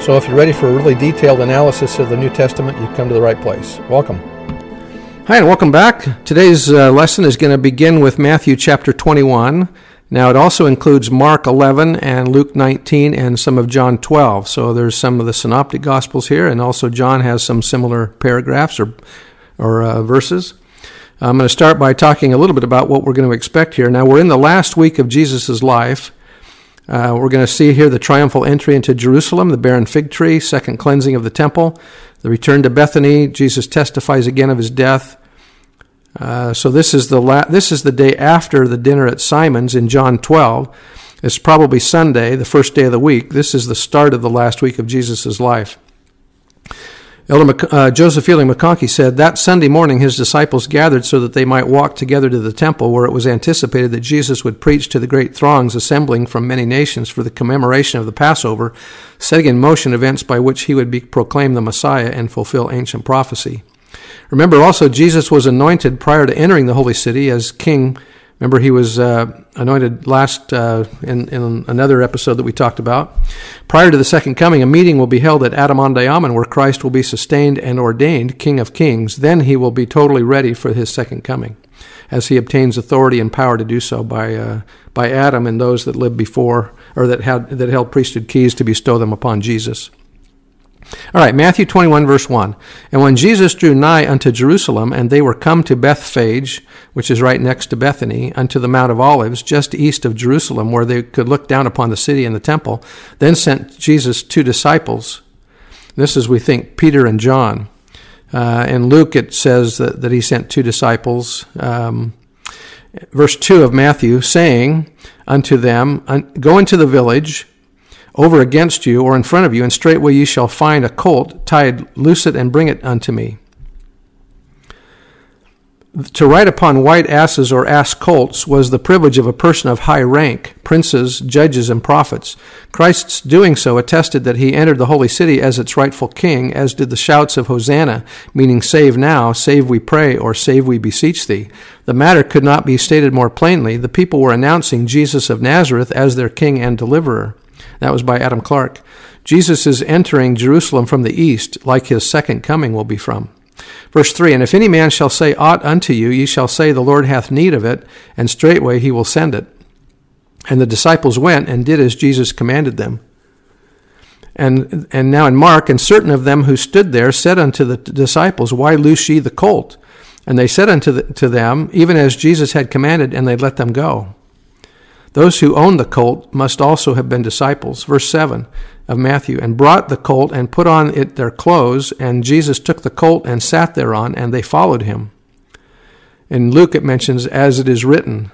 So if you're ready for a really detailed analysis of the New Testament, you've come to the right place. Welcome. Hi, and welcome back. Today's uh, lesson is going to begin with Matthew chapter 21. Now, it also includes Mark 11 and Luke 19 and some of John 12. So there's some of the synoptic gospels here, and also John has some similar paragraphs or, or uh, verses. I'm going to start by talking a little bit about what we're going to expect here. Now, we're in the last week of Jesus' life. Uh, we're going to see here the triumphal entry into Jerusalem, the barren fig tree, second cleansing of the temple, the return to Bethany. Jesus testifies again of his death. Uh, so this is the la- this is the day after the dinner at Simon's in John 12. It's probably Sunday, the first day of the week. This is the start of the last week of Jesus' life. Elder Mc, uh, Joseph Fielding McConkie said that Sunday morning his disciples gathered so that they might walk together to the temple where it was anticipated that Jesus would preach to the great throngs assembling from many nations for the commemoration of the Passover, setting in motion events by which he would be proclaimed the Messiah and fulfill ancient prophecy. Remember also, Jesus was anointed prior to entering the holy city as king Remember, he was uh, anointed last uh, in, in another episode that we talked about. Prior to the second coming, a meeting will be held at Adam-ondi-Ahman where Christ will be sustained and ordained King of Kings. Then he will be totally ready for his second coming, as he obtains authority and power to do so by uh, by Adam and those that lived before or that had that held priesthood keys to bestow them upon Jesus. All right, Matthew 21, verse 1. And when Jesus drew nigh unto Jerusalem, and they were come to Bethphage, which is right next to Bethany, unto the Mount of Olives, just east of Jerusalem, where they could look down upon the city and the temple, then sent Jesus two disciples. This is, we think, Peter and John. Uh, in Luke, it says that, that he sent two disciples. Um, verse 2 of Matthew, saying unto them, Go into the village over against you or in front of you, and straightway ye shall find a colt tied, loose it, and bring it unto me. To ride upon white asses or ass colts was the privilege of a person of high rank, princes, judges, and prophets. Christ's doing so attested that he entered the holy city as its rightful king, as did the shouts of Hosanna, meaning save now, save we pray, or save we beseech thee. The matter could not be stated more plainly. The people were announcing Jesus of Nazareth as their king and deliverer. That was by Adam Clarke. Jesus is entering Jerusalem from the east, like his second coming will be from. Verse 3 And if any man shall say aught unto you, ye shall say, The Lord hath need of it, and straightway he will send it. And the disciples went and did as Jesus commanded them. And, and now in Mark, and certain of them who stood there said unto the disciples, Why loose ye the colt? And they said unto the, to them, Even as Jesus had commanded, and they let them go. Those who owned the colt must also have been disciples. Verse 7 of Matthew, and brought the colt and put on it their clothes, and Jesus took the colt and sat thereon, and they followed him. In Luke, it mentions, as it is written.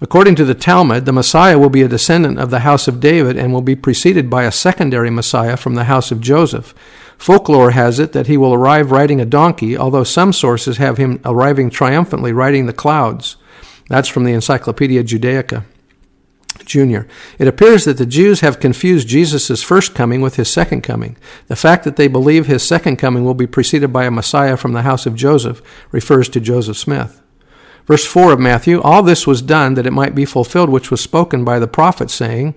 According to the Talmud, the Messiah will be a descendant of the house of David and will be preceded by a secondary Messiah from the house of Joseph. Folklore has it that he will arrive riding a donkey, although some sources have him arriving triumphantly riding the clouds. That's from the Encyclopedia Judaica. Junior. It appears that the Jews have confused Jesus' first coming with his second coming. The fact that they believe his second coming will be preceded by a Messiah from the house of Joseph refers to Joseph Smith. Verse 4 of Matthew All this was done that it might be fulfilled which was spoken by the prophet, saying,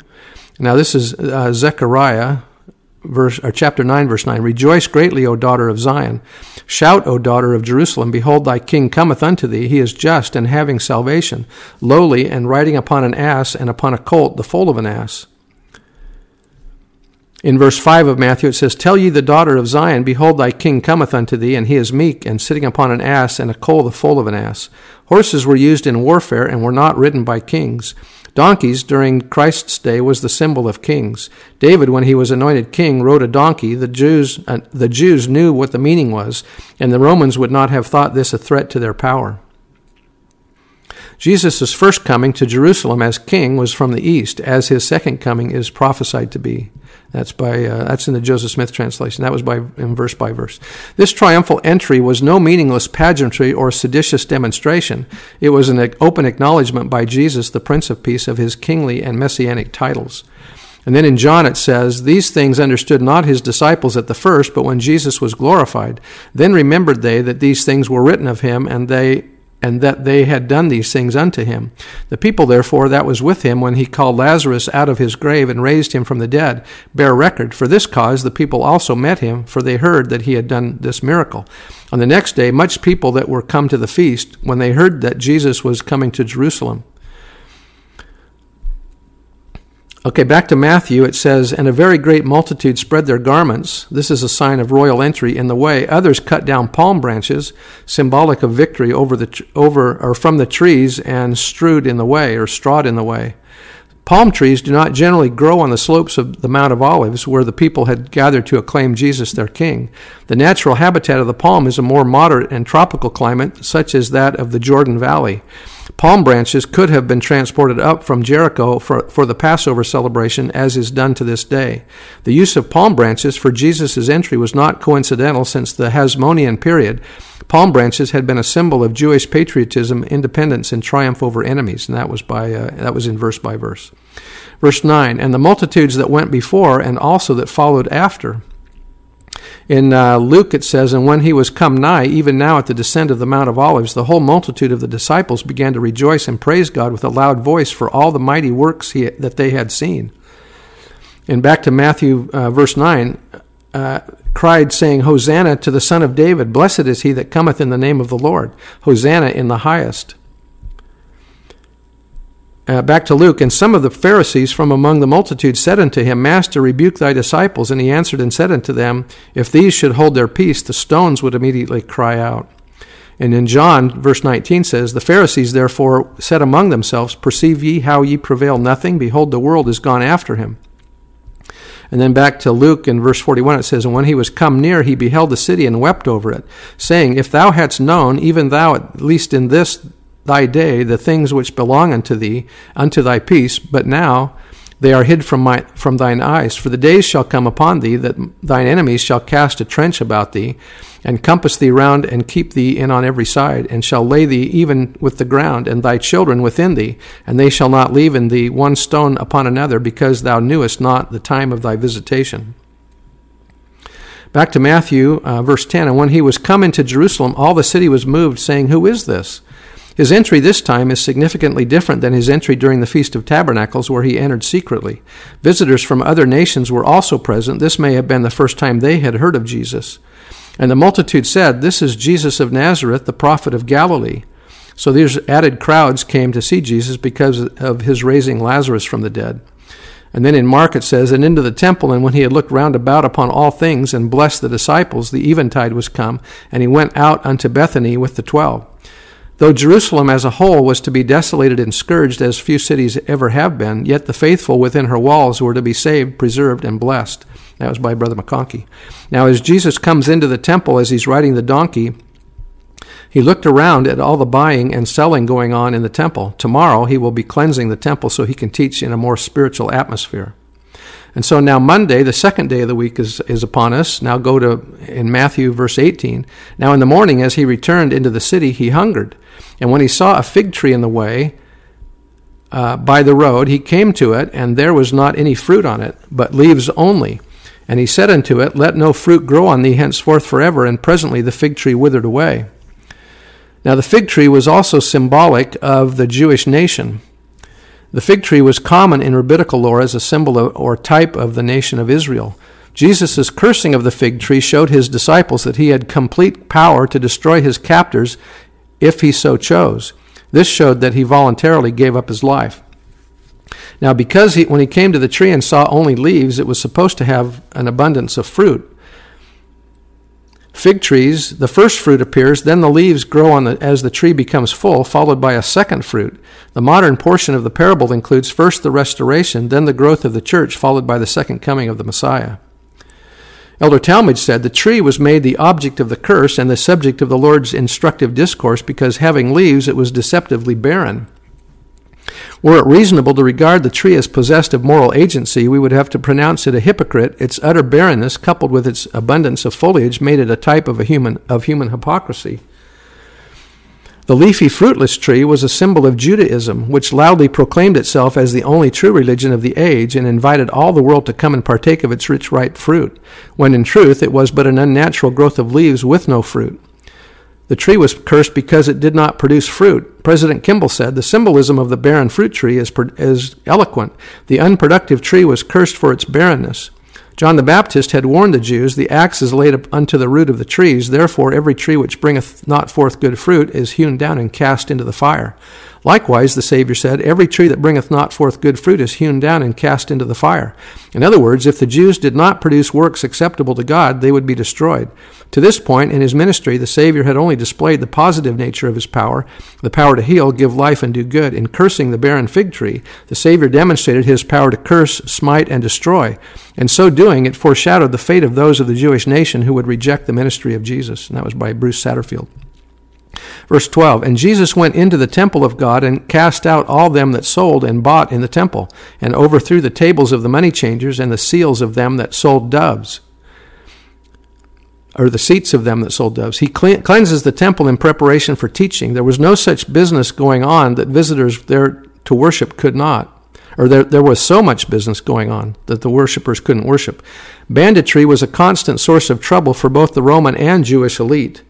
Now this is uh, Zechariah verse or chapter 9 verse 9 rejoice greatly o daughter of zion shout o daughter of jerusalem behold thy king cometh unto thee he is just and having salvation lowly and riding upon an ass and upon a colt the foal of an ass in verse 5 of Matthew, it says, Tell ye the daughter of Zion, Behold, thy king cometh unto thee, and he is meek, and sitting upon an ass, and a colt the foal of an ass. Horses were used in warfare, and were not ridden by kings. Donkeys during Christ's day was the symbol of kings. David, when he was anointed king, rode a donkey. The Jews, uh, the Jews knew what the meaning was, and the Romans would not have thought this a threat to their power. Jesus' first coming to Jerusalem as king was from the east, as his second coming is prophesied to be. That's by uh, that's in the Joseph Smith translation. That was by verse by verse. This triumphal entry was no meaningless pageantry or seditious demonstration. It was an open acknowledgement by Jesus, the Prince of Peace, of his kingly and messianic titles. And then in John it says, These things understood not his disciples at the first, but when Jesus was glorified. Then remembered they that these things were written of him, and they and that they had done these things unto him. The people, therefore, that was with him when he called Lazarus out of his grave and raised him from the dead, bear record. For this cause the people also met him, for they heard that he had done this miracle. On the next day, much people that were come to the feast, when they heard that Jesus was coming to Jerusalem, Okay, back to Matthew, it says, And a very great multitude spread their garments. This is a sign of royal entry in the way. Others cut down palm branches, symbolic of victory over the over or from the trees, and strewed in the way or strawed in the way. Palm trees do not generally grow on the slopes of the Mount of Olives where the people had gathered to acclaim Jesus their king. The natural habitat of the palm is a more moderate and tropical climate, such as that of the Jordan Valley. Palm branches could have been transported up from Jericho for, for the Passover celebration, as is done to this day. The use of palm branches for Jesus' entry was not coincidental since the Hasmonean period. Palm branches had been a symbol of Jewish patriotism, independence, and triumph over enemies, and that was by uh, that was in verse by verse. Verse 9, and the multitudes that went before and also that followed after in uh, Luke, it says, And when he was come nigh, even now at the descent of the Mount of Olives, the whole multitude of the disciples began to rejoice and praise God with a loud voice for all the mighty works he, that they had seen. And back to Matthew, uh, verse 9, uh, cried, saying, Hosanna to the Son of David. Blessed is he that cometh in the name of the Lord. Hosanna in the highest. Uh, back to Luke, and some of the Pharisees from among the multitude said unto him, Master, rebuke thy disciples. And he answered and said unto them, If these should hold their peace, the stones would immediately cry out. And in John, verse 19 says, The Pharisees therefore said among themselves, Perceive ye how ye prevail nothing? Behold, the world is gone after him. And then back to Luke in verse 41, it says, And when he was come near, he beheld the city and wept over it, saying, If thou hadst known, even thou, at least in this thy day the things which belong unto thee, unto thy peace, but now they are hid from, my, from thine eyes. For the days shall come upon thee that thine enemies shall cast a trench about thee, and compass thee round, and keep thee in on every side, and shall lay thee even with the ground, and thy children within thee, and they shall not leave in thee one stone upon another, because thou knewest not the time of thy visitation. Back to Matthew, uh, verse 10. And when he was come into Jerusalem, all the city was moved, saying, Who is this? His entry this time is significantly different than his entry during the Feast of Tabernacles, where he entered secretly. Visitors from other nations were also present. This may have been the first time they had heard of Jesus. And the multitude said, This is Jesus of Nazareth, the prophet of Galilee. So these added crowds came to see Jesus because of his raising Lazarus from the dead. And then in Mark it says, And into the temple, and when he had looked round about upon all things and blessed the disciples, the eventide was come, and he went out unto Bethany with the twelve. Though Jerusalem as a whole was to be desolated and scourged as few cities ever have been, yet the faithful within her walls were to be saved, preserved, and blessed. That was by Brother McConkie. Now, as Jesus comes into the temple as he's riding the donkey, he looked around at all the buying and selling going on in the temple. Tomorrow he will be cleansing the temple so he can teach in a more spiritual atmosphere. And so now Monday, the second day of the week, is, is upon us. Now go to in Matthew verse 18. Now in the morning, as he returned into the city, he hungered. And when he saw a fig tree in the way, uh, by the road, he came to it, and there was not any fruit on it, but leaves only. And he said unto it, Let no fruit grow on thee henceforth forever. And presently the fig tree withered away. Now the fig tree was also symbolic of the Jewish nation. The fig tree was common in rabbinical lore as a symbol of, or type of the nation of Israel. Jesus' cursing of the fig tree showed his disciples that he had complete power to destroy his captors if he so chose. This showed that he voluntarily gave up his life. Now, because he, when he came to the tree and saw only leaves, it was supposed to have an abundance of fruit. Fig trees, the first fruit appears, then the leaves grow on the, as the tree becomes full, followed by a second fruit. The modern portion of the parable includes first the restoration, then the growth of the church, followed by the second coming of the Messiah. Elder Talmage said the tree was made the object of the curse and the subject of the Lord's instructive discourse because having leaves it was deceptively barren. Were it reasonable to regard the tree as possessed of moral agency, we would have to pronounce it a hypocrite. Its utter barrenness, coupled with its abundance of foliage, made it a type of a human of human hypocrisy. The leafy, fruitless tree was a symbol of Judaism, which loudly proclaimed itself as the only true religion of the age and invited all the world to come and partake of its rich, ripe fruit, when in truth it was but an unnatural growth of leaves with no fruit. The tree was cursed because it did not produce fruit. President Kimball said the symbolism of the barren fruit tree is, is eloquent. The unproductive tree was cursed for its barrenness. John the Baptist had warned the Jews, The axe is laid unto the root of the trees, therefore every tree which bringeth not forth good fruit is hewn down and cast into the fire. Likewise, the Savior said, Every tree that bringeth not forth good fruit is hewn down and cast into the fire. In other words, if the Jews did not produce works acceptable to God, they would be destroyed. To this point in his ministry, the Savior had only displayed the positive nature of his power, the power to heal, give life, and do good. In cursing the barren fig tree, the Savior demonstrated his power to curse, smite, and destroy. In so doing, it foreshadowed the fate of those of the Jewish nation who would reject the ministry of Jesus. And that was by Bruce Satterfield. Verse 12 And Jesus went into the temple of God and cast out all them that sold and bought in the temple, and overthrew the tables of the money changers and the seals of them that sold doves. Or the seats of them that sold doves. He cleanses the temple in preparation for teaching. There was no such business going on that visitors there to worship could not or there, there was so much business going on that the worshippers couldn't worship. Banditry was a constant source of trouble for both the Roman and Jewish elite.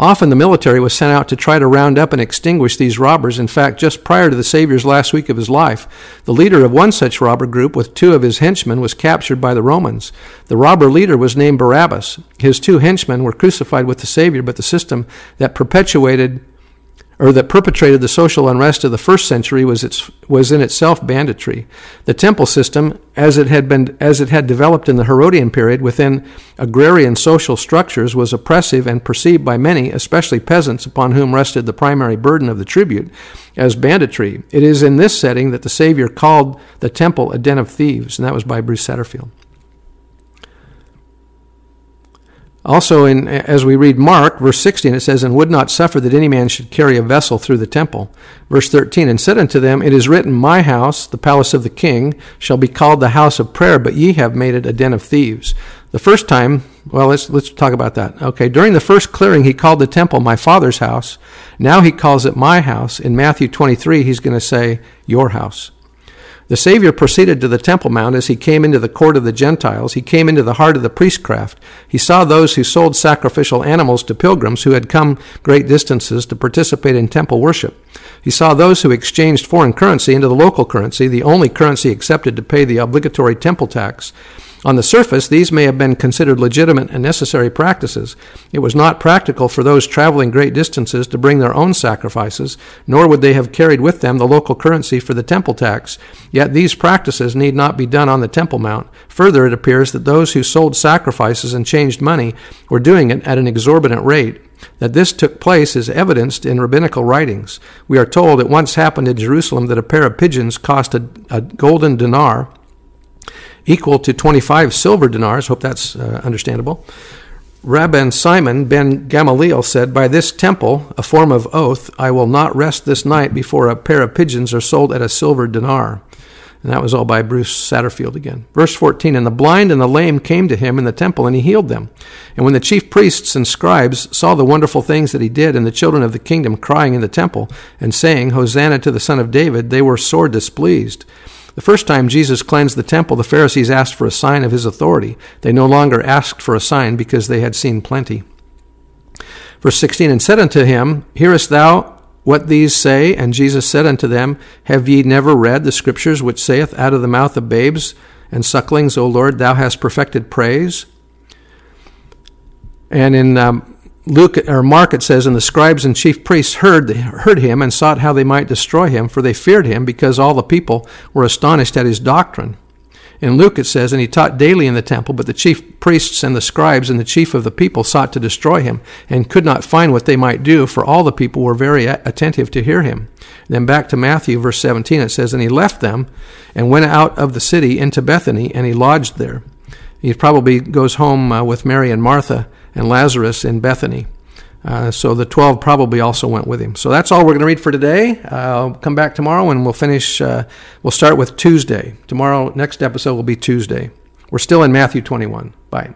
Often the military was sent out to try to round up and extinguish these robbers. In fact, just prior to the Savior's last week of his life, the leader of one such robber group with two of his henchmen was captured by the Romans. The robber leader was named Barabbas. His two henchmen were crucified with the Savior, but the system that perpetuated or that perpetrated the social unrest of the first century was, its, was in itself banditry. The temple system, as it, had been, as it had developed in the Herodian period within agrarian social structures, was oppressive and perceived by many, especially peasants upon whom rested the primary burden of the tribute, as banditry. It is in this setting that the Savior called the temple a den of thieves, and that was by Bruce Satterfield. Also, in, as we read Mark, verse 16, it says, And would not suffer that any man should carry a vessel through the temple. Verse 13, And said unto them, It is written, My house, the palace of the king, shall be called the house of prayer, but ye have made it a den of thieves. The first time, well, let's, let's talk about that. Okay, during the first clearing, he called the temple my father's house. Now he calls it my house. In Matthew 23, he's going to say, Your house. The Savior proceeded to the Temple Mount as he came into the court of the Gentiles. He came into the heart of the priestcraft. He saw those who sold sacrificial animals to pilgrims who had come great distances to participate in temple worship. He saw those who exchanged foreign currency into the local currency, the only currency accepted to pay the obligatory temple tax. On the surface, these may have been considered legitimate and necessary practices. It was not practical for those traveling great distances to bring their own sacrifices, nor would they have carried with them the local currency for the temple tax. Yet these practices need not be done on the Temple Mount. Further, it appears that those who sold sacrifices and changed money were doing it at an exorbitant rate. That this took place is evidenced in rabbinical writings. We are told it once happened in Jerusalem that a pair of pigeons cost a, a golden dinar equal to 25 silver dinars. Hope that's uh, understandable. Rabban Simon ben Gamaliel said, By this temple, a form of oath, I will not rest this night before a pair of pigeons are sold at a silver dinar. And that was all by Bruce Satterfield again. Verse 14 And the blind and the lame came to him in the temple, and he healed them. And when the chief priests and scribes saw the wonderful things that he did, and the children of the kingdom crying in the temple, and saying, Hosanna to the Son of David, they were sore displeased. The first time Jesus cleansed the temple, the Pharisees asked for a sign of his authority. They no longer asked for a sign because they had seen plenty. Verse 16 And said unto him, Hearest thou what these say? And Jesus said unto them, Have ye never read the scriptures which saith, Out of the mouth of babes and sucklings, O Lord, thou hast perfected praise? And in um, Luke or Mark it says, and the scribes and chief priests heard heard him and sought how they might destroy him, for they feared him, because all the people were astonished at his doctrine. In Luke it says, and he taught daily in the temple, but the chief priests and the scribes and the chief of the people sought to destroy him, and could not find what they might do, for all the people were very attentive to hear him. Then back to Matthew, verse 17, it says, And he left them and went out of the city into Bethany, and he lodged there. He probably goes home uh, with Mary and Martha and Lazarus in Bethany. Uh, so the 12 probably also went with him. So that's all we're going to read for today. Uh, come back tomorrow and we'll finish. Uh, we'll start with Tuesday. Tomorrow, next episode will be Tuesday. We're still in Matthew 21. Bye.